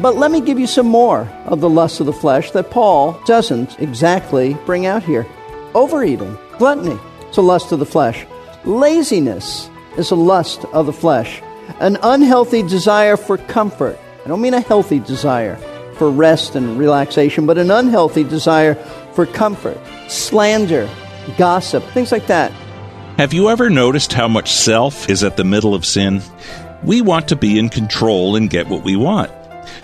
But let me give you some more of the lust of the flesh that Paul doesn't exactly bring out here. Overeating, gluttony, it's a lust of the flesh. Laziness is a lust of the flesh. An unhealthy desire for comfort. I don't mean a healthy desire for rest and relaxation, but an unhealthy desire for comfort. Slander, gossip, things like that. Have you ever noticed how much self is at the middle of sin? We want to be in control and get what we want.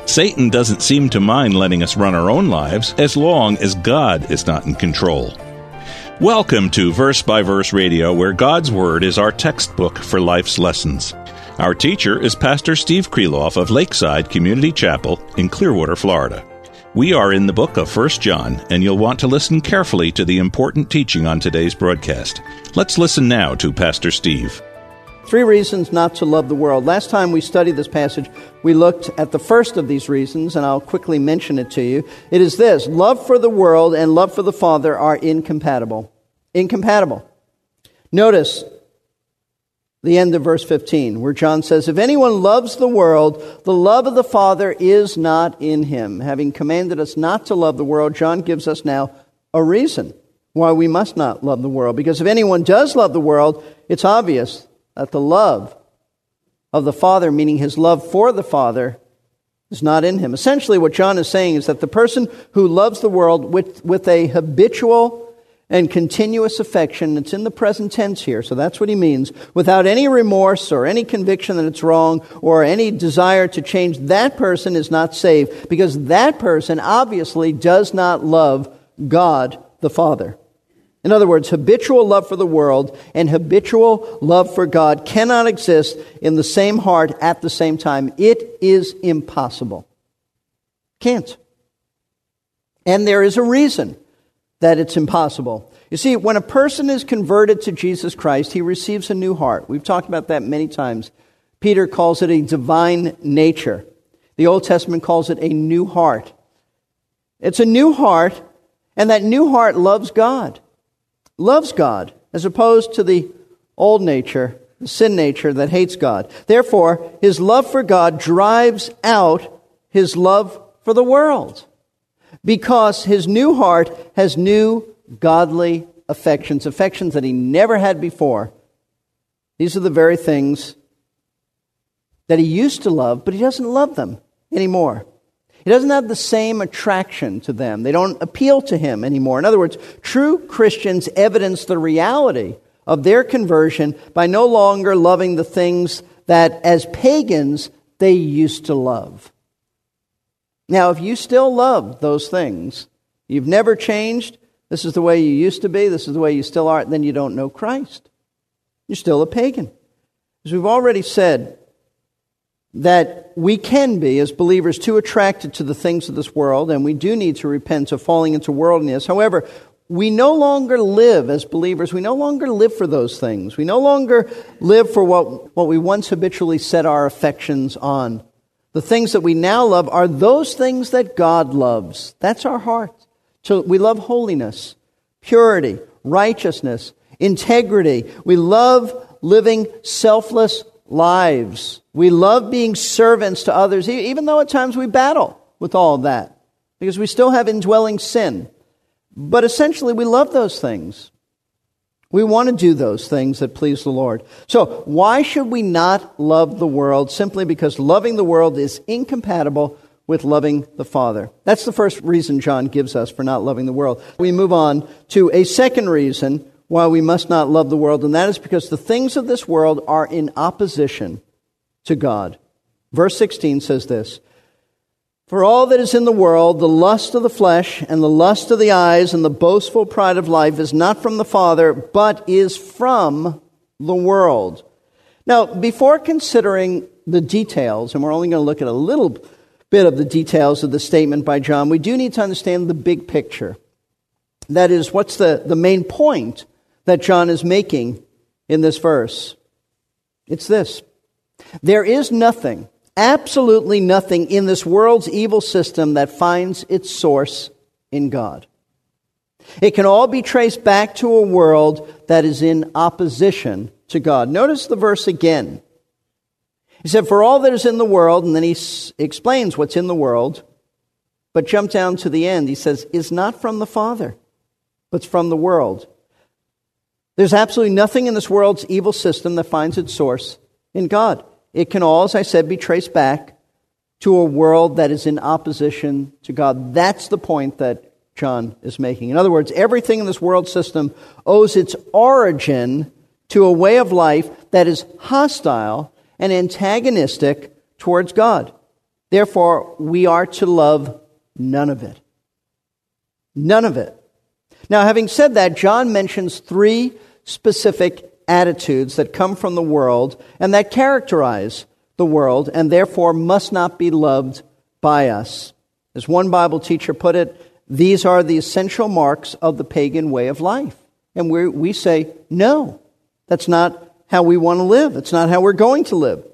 Satan doesn't seem to mind letting us run our own lives as long as God is not in control. Welcome to Verse by Verse Radio, where God's Word is our textbook for life's lessons. Our teacher is Pastor Steve Kreloff of Lakeside Community Chapel in Clearwater, Florida. We are in the book of 1 John, and you'll want to listen carefully to the important teaching on today's broadcast. Let's listen now to Pastor Steve. Three reasons not to love the world. Last time we studied this passage, we looked at the first of these reasons, and I'll quickly mention it to you. It is this love for the world and love for the Father are incompatible. Incompatible. Notice the end of verse 15, where John says, If anyone loves the world, the love of the Father is not in him. Having commanded us not to love the world, John gives us now a reason why we must not love the world. Because if anyone does love the world, it's obvious that the love of the Father, meaning his love for the Father, is not in him. Essentially, what John is saying is that the person who loves the world with, with a habitual and continuous affection, it's in the present tense here, so that's what he means, without any remorse or any conviction that it's wrong or any desire to change, that person is not saved because that person obviously does not love God the Father. In other words, habitual love for the world and habitual love for God cannot exist in the same heart at the same time. It is impossible. Can't. And there is a reason that it's impossible. You see, when a person is converted to Jesus Christ, he receives a new heart. We've talked about that many times. Peter calls it a divine nature. The Old Testament calls it a new heart. It's a new heart, and that new heart loves God loves God, as opposed to the old nature, the sin nature that hates God. Therefore, his love for God drives out his love for the world because his new heart has new godly affections, affections that he never had before. These are the very things that he used to love, but he doesn't love them anymore. He doesn't have the same attraction to them. They don't appeal to him anymore. In other words, true Christians evidence the reality of their conversion by no longer loving the things that, as pagans, they used to love. Now, if you still love those things, you've never changed, this is the way you used to be, this is the way you still are, then you don't know Christ. You're still a pagan. As we've already said, that we can be, as believers, too attracted to the things of this world, and we do need to repent of falling into worldliness. However, we no longer live as believers. We no longer live for those things. We no longer live for what, what we once habitually set our affections on. The things that we now love are those things that God loves. That's our heart. So we love holiness, purity, righteousness, integrity. We love living selfless lives. We love being servants to others, even though at times we battle with all of that, because we still have indwelling sin. But essentially, we love those things. We want to do those things that please the Lord. So, why should we not love the world? Simply because loving the world is incompatible with loving the Father. That's the first reason John gives us for not loving the world. We move on to a second reason why we must not love the world, and that is because the things of this world are in opposition to God. Verse 16 says this For all that is in the world, the lust of the flesh, and the lust of the eyes, and the boastful pride of life is not from the Father, but is from the world. Now, before considering the details, and we're only going to look at a little bit of the details of the statement by John, we do need to understand the big picture. That is, what's the, the main point that John is making in this verse. It's this there is nothing, absolutely nothing in this world's evil system that finds its source in God. It can all be traced back to a world that is in opposition to God. Notice the verse again. He said, For all that is in the world, and then he s- explains what's in the world, but jump down to the end. He says, is not from the Father, but from the world. There's absolutely nothing in this world's evil system that finds its source in God. It can all, as I said, be traced back to a world that is in opposition to God. That's the point that John is making. In other words, everything in this world system owes its origin to a way of life that is hostile and antagonistic towards God. Therefore, we are to love None of it. None of it. Now, having said that, John mentions three specific attitudes that come from the world and that characterize the world and therefore must not be loved by us. As one Bible teacher put it, these are the essential marks of the pagan way of life. And we we say, no, that's not how we want to live. It's not how we're going to live.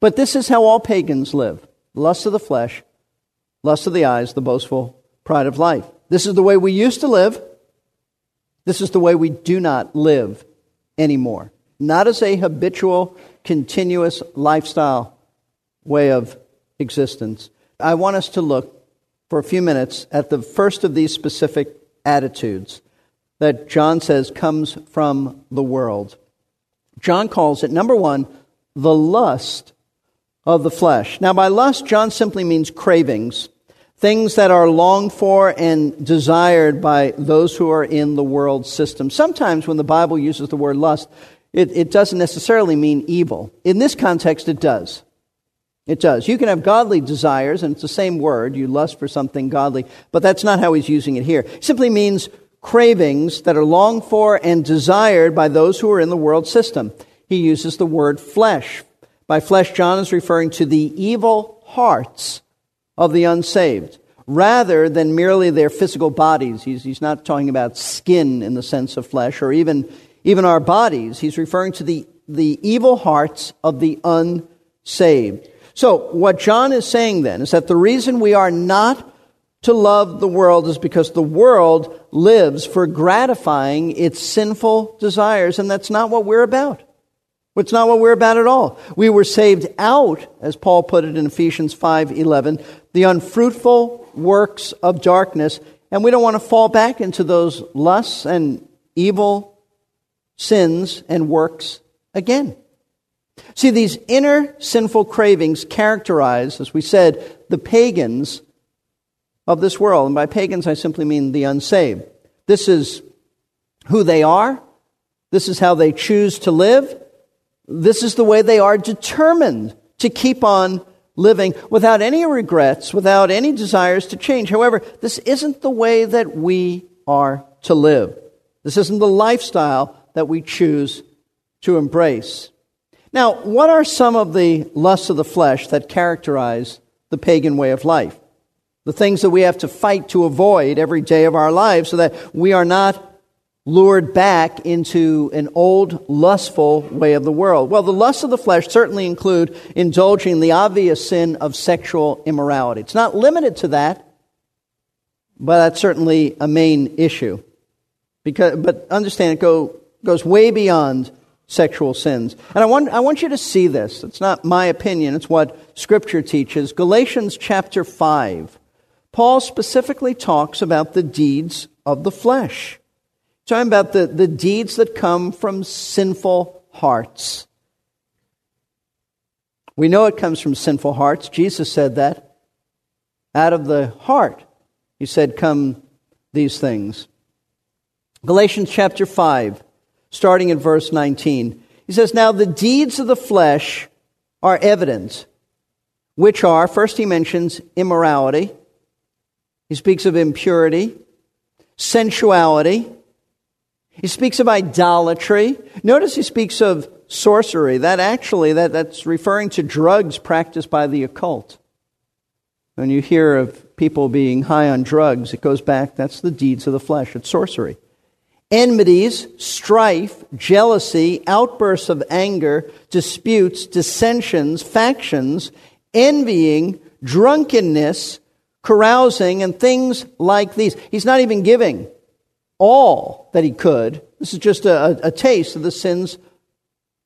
But this is how all pagans live lust of the flesh, lust of the eyes, the boastful pride of life. This is the way we used to live. This is the way we do not live anymore. Not as a habitual, continuous lifestyle way of existence. I want us to look for a few minutes at the first of these specific attitudes that John says comes from the world. John calls it, number one, the lust of the flesh. Now, by lust, John simply means cravings, things that are longed for and desired by those who are in the world system. Sometimes when the Bible uses the word lust, it, it doesn't necessarily mean evil. In this context, it does. It does. You can have godly desires, and it's the same word. You lust for something godly, but that's not how he's using it here. It simply means cravings that are longed for and desired by those who are in the world system. He uses the word flesh by flesh, John is referring to the evil hearts of the unsaved rather than merely their physical bodies. He's, he's not talking about skin in the sense of flesh or even, even our bodies. He's referring to the, the evil hearts of the unsaved. So, what John is saying then is that the reason we are not to love the world is because the world lives for gratifying its sinful desires, and that's not what we're about. It's not what we're about at all. We were saved out, as Paul put it in Ephesians 5:11, the unfruitful works of darkness, and we don't want to fall back into those lusts and evil sins and works again. See, these inner sinful cravings characterize, as we said, the pagans of this world. And by pagans, I simply mean the unsaved. This is who they are. This is how they choose to live. This is the way they are determined to keep on living without any regrets, without any desires to change. However, this isn't the way that we are to live. This isn't the lifestyle that we choose to embrace. Now, what are some of the lusts of the flesh that characterize the pagan way of life? The things that we have to fight to avoid every day of our lives so that we are not lured back into an old lustful way of the world? Well, the lusts of the flesh certainly include indulging the obvious sin of sexual immorality. It's not limited to that, but that's certainly a main issue. Because, but understand it go, goes way beyond sexual sins. And I want, I want you to see this. It's not my opinion, it's what Scripture teaches. Galatians chapter 5. Paul specifically talks about the deeds of the flesh talking about the, the deeds that come from sinful hearts. We know it comes from sinful hearts. Jesus said that. Out of the heart, he said, come these things. Galatians chapter 5, starting in verse 19. He says, Now the deeds of the flesh are evident, which are, first he mentions immorality. He speaks of impurity, sensuality, he speaks of idolatry. Notice he speaks of sorcery. That actually, that, that's referring to drugs practiced by the occult. When you hear of people being high on drugs, it goes back, that's the deeds of the flesh. It's sorcery. Enmities, strife, jealousy, outbursts of anger, disputes, dissensions, factions, envying, drunkenness, carousing, and things like these. He's not even giving all that he could. This is just a, a taste of the sins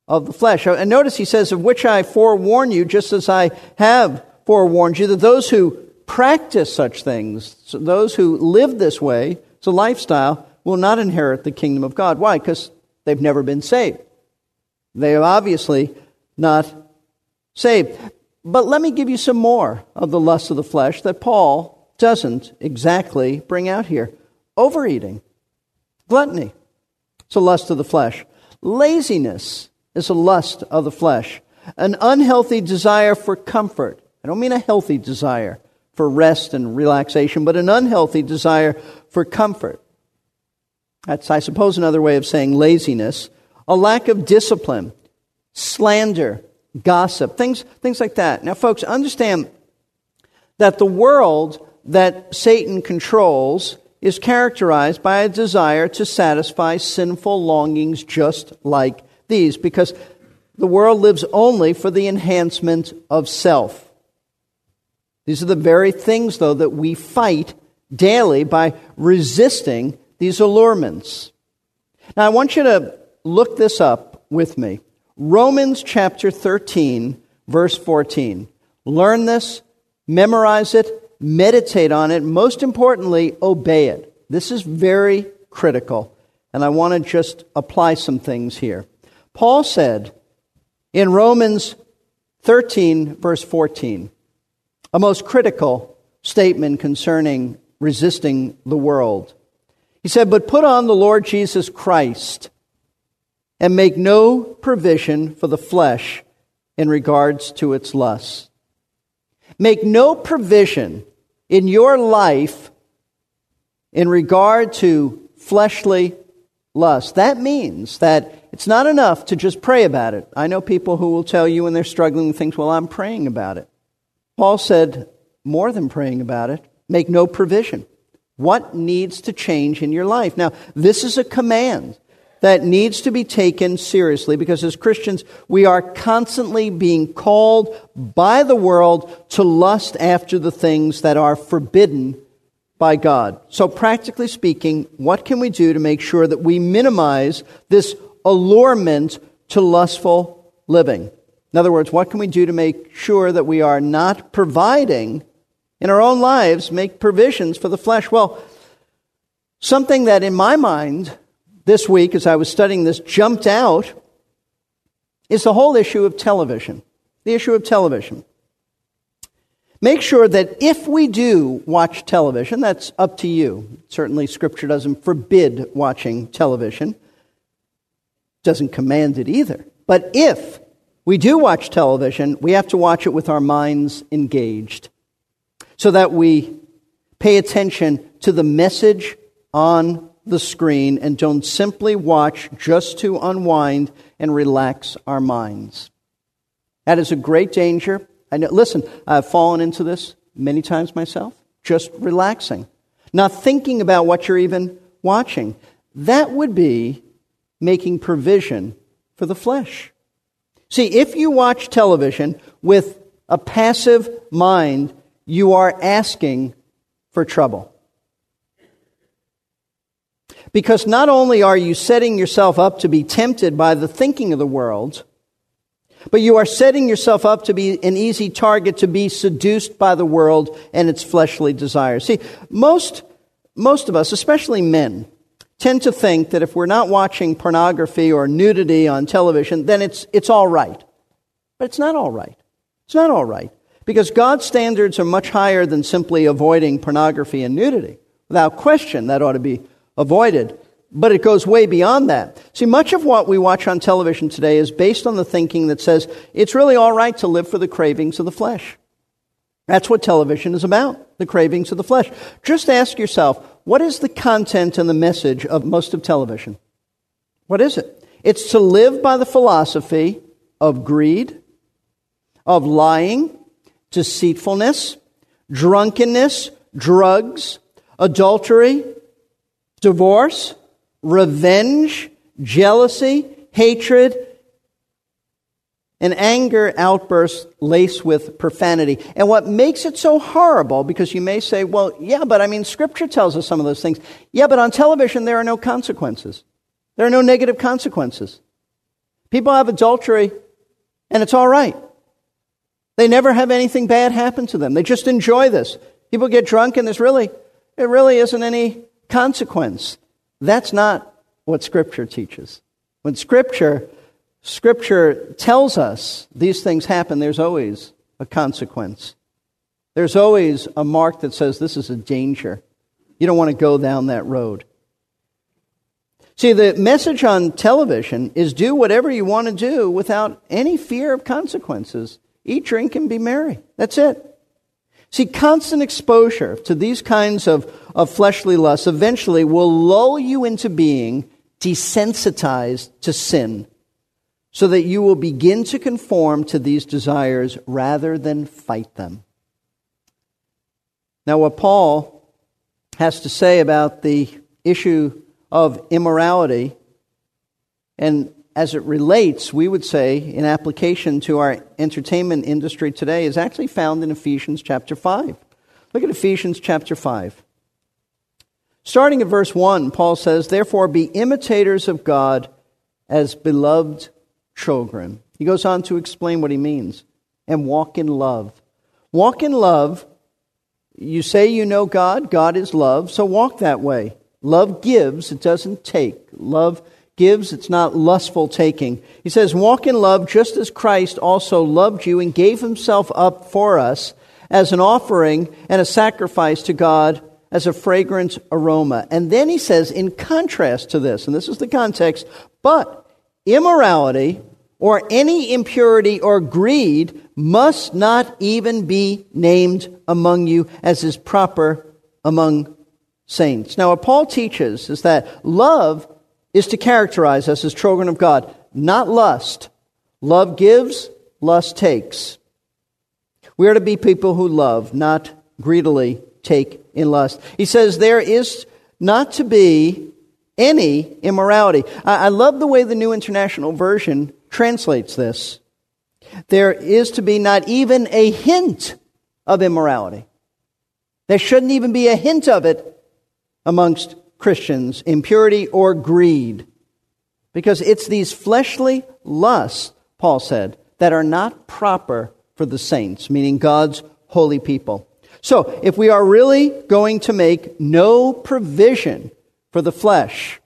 of the flesh. And notice he says, Of which I forewarn you, just as I have forewarned you, that those who practice such things, so those who live this way, it's a lifestyle, will not inherit the kingdom of God. Why? Because they've never been saved. They are obviously not saved. But let me give you some more of the lust of the flesh that Paul doesn't exactly bring out here overeating, gluttony, it's a lust of the flesh, laziness is a lust of the flesh, an unhealthy desire for comfort. I don't mean a healthy desire for rest and relaxation, but an unhealthy desire for comfort. That's, I suppose, another way of saying laziness, a lack of discipline, slander, gossip, things, things like that. Now, folks, understand that the world that Satan controls is characterized by a desire to satisfy sinful longings just like these, because the world lives only for the enhancement of self. These are the very things, though, that we fight daily by resisting these allurements. Now, I want you to look this up with me. Romans chapter 13, verse 14. Learn this, memorize it, meditate on it, most importantly, obey it. This is very critical, and I want to just apply some things here. Paul said in Romans 13, verse 14, a most critical statement concerning resisting the world. He said, But put on the Lord Jesus Christ and make no provision for the flesh in regards to its lusts. Make no provision in your life in regard to fleshly lust. That means that it's not enough to just pray about it. I know people who will tell you when they're struggling with things, well, I'm praying about it. Paul said, more than praying about it, make no provision. What needs to change in your life? Now, this is a command that needs to be taken seriously because as Christians, we are constantly being called by the world to lust after the things that are forbidden by God. So, practically speaking, what can we do to make sure that we minimize this allurement to lustful living? In other words, what can we do to make sure that we are not providing in our own lives, make provisions for the flesh? Well, something that in my mind this week, as I was studying this, jumped out is the whole issue of television. The issue of television. Make sure that if we do watch television, that's up to you. Certainly, Scripture doesn't forbid watching television, doesn't command it either. But if we do watch television, we have to watch it with our minds engaged so that we pay attention to the message on the screen and don't simply watch just to unwind and relax our minds. That is a great danger. I know, listen, I've fallen into this many times myself, just relaxing, not thinking about what you're even watching. That would be making provision for the flesh. See, if you watch television with a passive mind, you are asking for trouble. Because not only are you setting yourself up to be tempted by the thinking of the world, but you are setting yourself up to be an easy target to be seduced by the world and its fleshly desires. See, most, most of us, especially men, tend to think that if we're not watching pornography or nudity on television, then it's, it's all right. But it's not all right. It's not all right. Because God's standards are much higher than simply avoiding pornography and nudity. Without question, that ought to be avoided. But it goes way beyond that. See, much of what we watch on television today is based on the thinking that says it's really all right to live for the cravings of the flesh. That's what television is about, the cravings of the flesh. Just ask yourself, what is the content and the message of most of television? What is it? It's to live by the philosophy of greed, of lying, deceitfulness, drunkenness, drugs, adultery, divorce, revenge, jealousy, hatred, and anger outbursts laced with profanity. And what makes it so horrible, because you may say, well, yeah, but I mean, Scripture tells us some of those things. Yeah, but on television, there are no consequences. There are no negative consequences. People have adultery, and it's all right. They never have anything bad happen to them. They just enjoy this. People get drunk, and there's really, it really isn't any consequence. That's not what Scripture teaches. When Scripture, Scripture tells us these things happen, there's always a consequence. There's always a mark that says this is a danger. You don't want to go down that road. See, the message on television is do whatever you want to do without any fear of consequences. Eat, drink, and be merry. That's it. See, constant exposure to these kinds of, of fleshly lusts eventually will lull you into being desensitized to sin so that you will begin to conform to these desires rather than fight them. Now, what Paul has to say about the issue of immorality, and as it relates, we would say, in application to our entertainment industry today, is actually found in Ephesians chapter 5. Look at Ephesians chapter 5. Starting at verse 1, Paul says, Therefore be imitators of God as beloved children. He goes on to explain what he means and walk in love. Walk in love you say you know God, God is love, so walk that way. Love gives, it doesn't take. Love gives, it's not lustful taking. He says, Walk in love just as Christ also loved you and gave himself up for us as an offering and a sacrifice to God as a fragrant aroma. And then he says, in contrast to this, and this is the context, but immorality or any impurity or greed must not even be named among you as is proper among saints. Now, what Paul teaches is that love is to characterize us as children of God, not lust. Love gives, lust takes. We are to be people who love, not greedily take in lust. He says there is not to be any immorality. I, I love the way the New International Version translates this. There is to be not even a hint of immorality. There shouldn't even be a hint of it amongst Christians, impurity or greed. Because it's these fleshly lusts, Paul said, that are not proper for the saints, meaning God's holy people. So, if we are really going to make no provision for the flesh,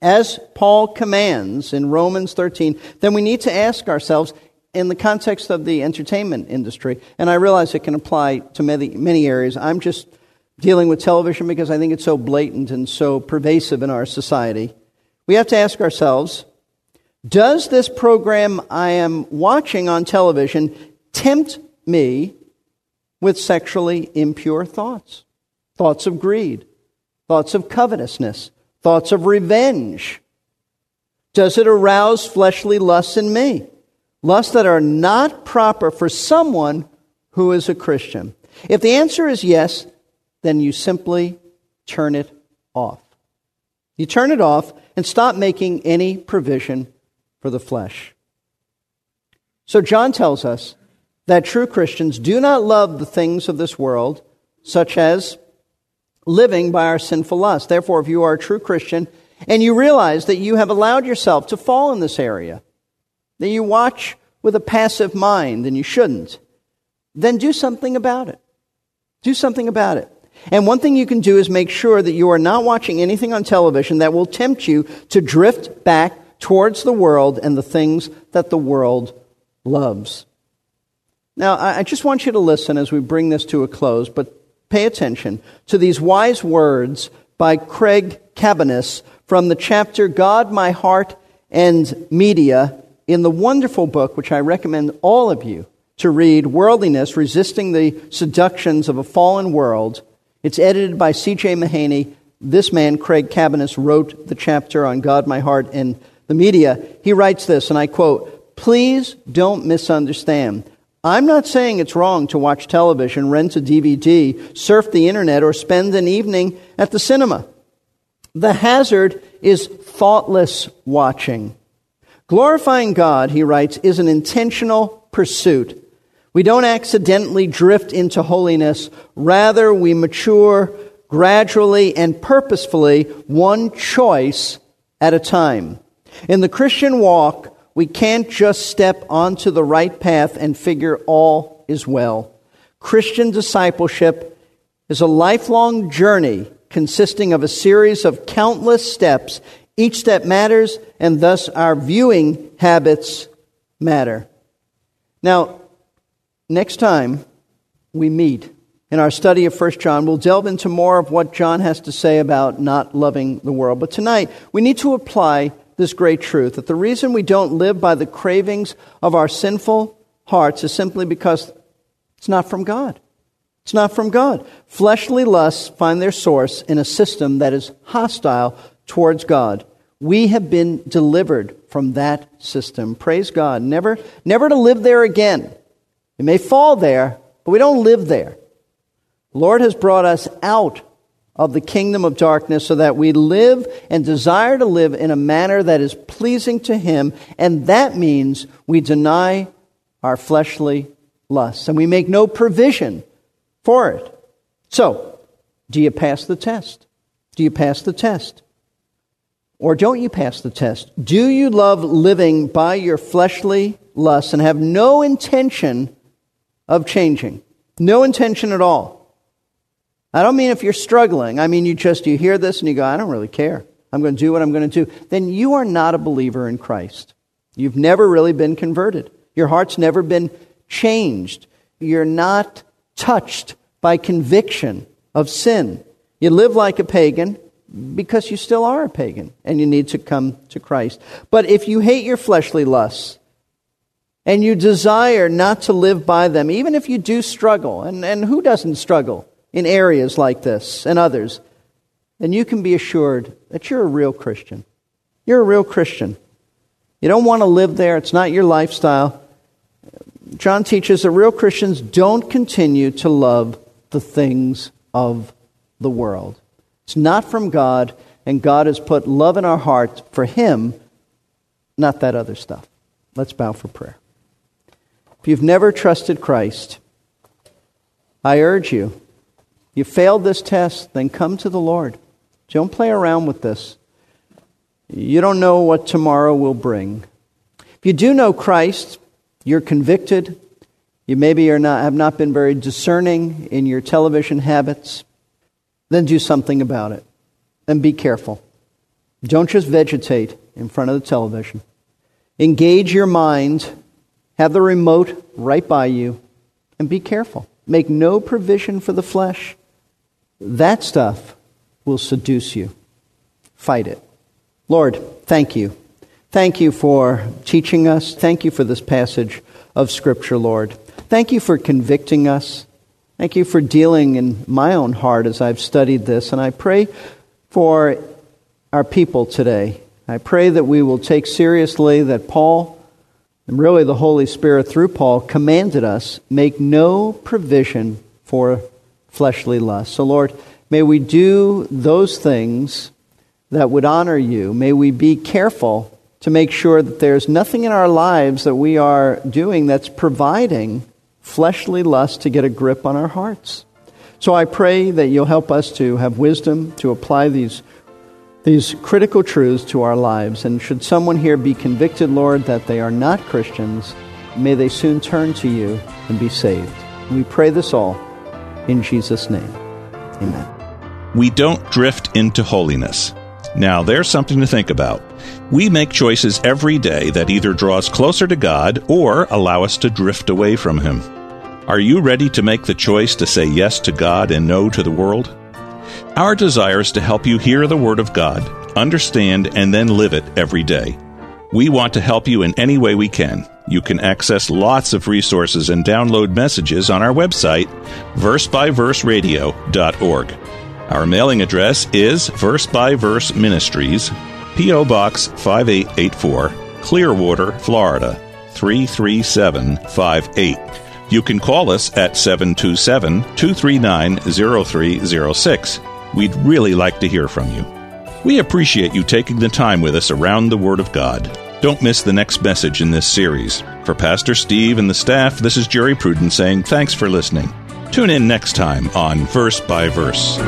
as Paul commands in Romans 13, then we need to ask ourselves in the context of the entertainment industry, and I realize it can apply to many, many areas. I'm just dealing with television because I think it's so blatant and so pervasive in our society. We have to ask ourselves Does this program I am watching on television tempt me with sexually impure thoughts? Thoughts of greed, thoughts of covetousness, thoughts of revenge? Does it arouse fleshly lusts in me? Lusts that are not proper for someone who is a Christian? If the answer is yes, then you simply turn it off. You turn it off and stop making any provision for the flesh. So, John tells us that true Christians do not love the things of this world, such as living by our sinful lust. Therefore, if you are a true Christian and you realize that you have allowed yourself to fall in this area, that you watch with a passive mind and you shouldn't, then do something about it. Do something about it. And one thing you can do is make sure that you are not watching anything on television that will tempt you to drift back towards the world and the things that the world loves. Now, I just want you to listen as we bring this to a close, but pay attention to these wise words by Craig Cabaniss from the chapter God, My Heart, and Media in the wonderful book, which I recommend all of you to read, Worldliness Resisting the Seductions of a Fallen World. It's edited by C.J. Mahaney. This man, Craig Cabaniss, wrote the chapter on God, My Heart, and the Media. He writes this, and I quote, Please don't misunderstand. I'm not saying it's wrong to watch television, rent a DVD, surf the internet, or spend an evening at the cinema. The hazard is thoughtless watching. Glorifying God, he writes, is an intentional pursuit. We don't accidentally drift into holiness. Rather, we mature gradually and purposefully, one choice at a time. In the Christian walk, We can't just step onto the right path and figure all is well. Christian discipleship is a lifelong journey consisting of a series of countless steps. Each step matters, and thus our viewing habits matter. Now, next time we meet in our study of 1 John, we'll delve into more of what John has to say about not loving the world. But tonight, we need to apply this great truth that the reason we don't live by the cravings of our sinful hearts is simply because it's not from God. It's not from God. Fleshly lusts find their source in a system that is hostile towards God. We have been delivered from that system. Praise God. Never, never to live there again. We may fall there, but we don't live there. The Lord has brought us out of the kingdom of darkness so that we live and desire to live in a manner that is pleasing to Him, and that means we deny our fleshly lusts and we make no provision for it. So, do you pass the test? Do you pass the test? Or don't you pass the test? Do you love living by your fleshly lusts and have no intention of changing? No intention at all. I don't mean if you're struggling. I mean you just you hear this and you go, I don't really care. I'm going to do what I'm going to do. Then you are not a believer in Christ. You've never really been converted. Your heart's never been changed. You're not touched by conviction of sin. You live like a pagan because you still are a pagan and you need to come to Christ. But if you hate your fleshly lusts and you desire not to live by them, even if you do struggle, and, and who doesn't struggle in areas like this and others, then you can be assured that you're a real Christian. You're a real Christian. You don't want to live there, it's not your lifestyle. John teaches that real Christians don't continue to love the things of the world. It's not from God, and God has put love in our hearts for Him, not that other stuff. Let's bow for prayer. If you've never trusted Christ, I urge you, you failed this test, then come to the Lord. Don't play around with this. You don't know what tomorrow will bring. If you do know Christ, you're convicted. You maybe are not, have not been very discerning in your television habits. Then do something about it. And be careful. Don't just vegetate in front of the television. Engage your mind. Have the remote right by you. And be careful. Make no provision for the flesh. That stuff will seduce you. Fight it. Lord, thank you Thank you for teaching us. Thank you for this passage of Scripture, Lord. Thank you for convicting us. Thank you for dealing in my own heart as I've studied this. And I pray for our people today. I pray that we will take seriously that Paul, and really the Holy Spirit through Paul, commanded us make no provision for fleshly lust. So, Lord, may we do those things that would honor you. May we be careful to make sure that there's nothing in our lives that we are doing that's providing fleshly lust to get a grip on our hearts. So I pray that you'll help us to have wisdom to apply these, these critical truths to our lives. And should someone here be convicted, Lord, that they are not Christians, may they soon turn to you and be saved. We pray this all in Jesus' name. Amen. We don't drift into holiness. Now, there's something to think about. We make choices every day that either draw us closer to God or allow us to drift away from Him. Are you ready to make the choice to say yes to God and no to the world? Our desire is to help you hear the Word of God, understand, and then live it every day. We want to help you in any way we can. You can access lots of resources and download messages on our website, versebyverseradio.org. Our mailing address is Verse by Verse Ministries, P.O. Box 5884, Clearwater, Florida 33758. You can call us at 727 239 0306. We'd really like to hear from you. We appreciate you taking the time with us around the Word of God. Don't miss the next message in this series. For Pastor Steve and the staff, this is Jerry Pruden saying thanks for listening. Tune in next time on Verse by Verse.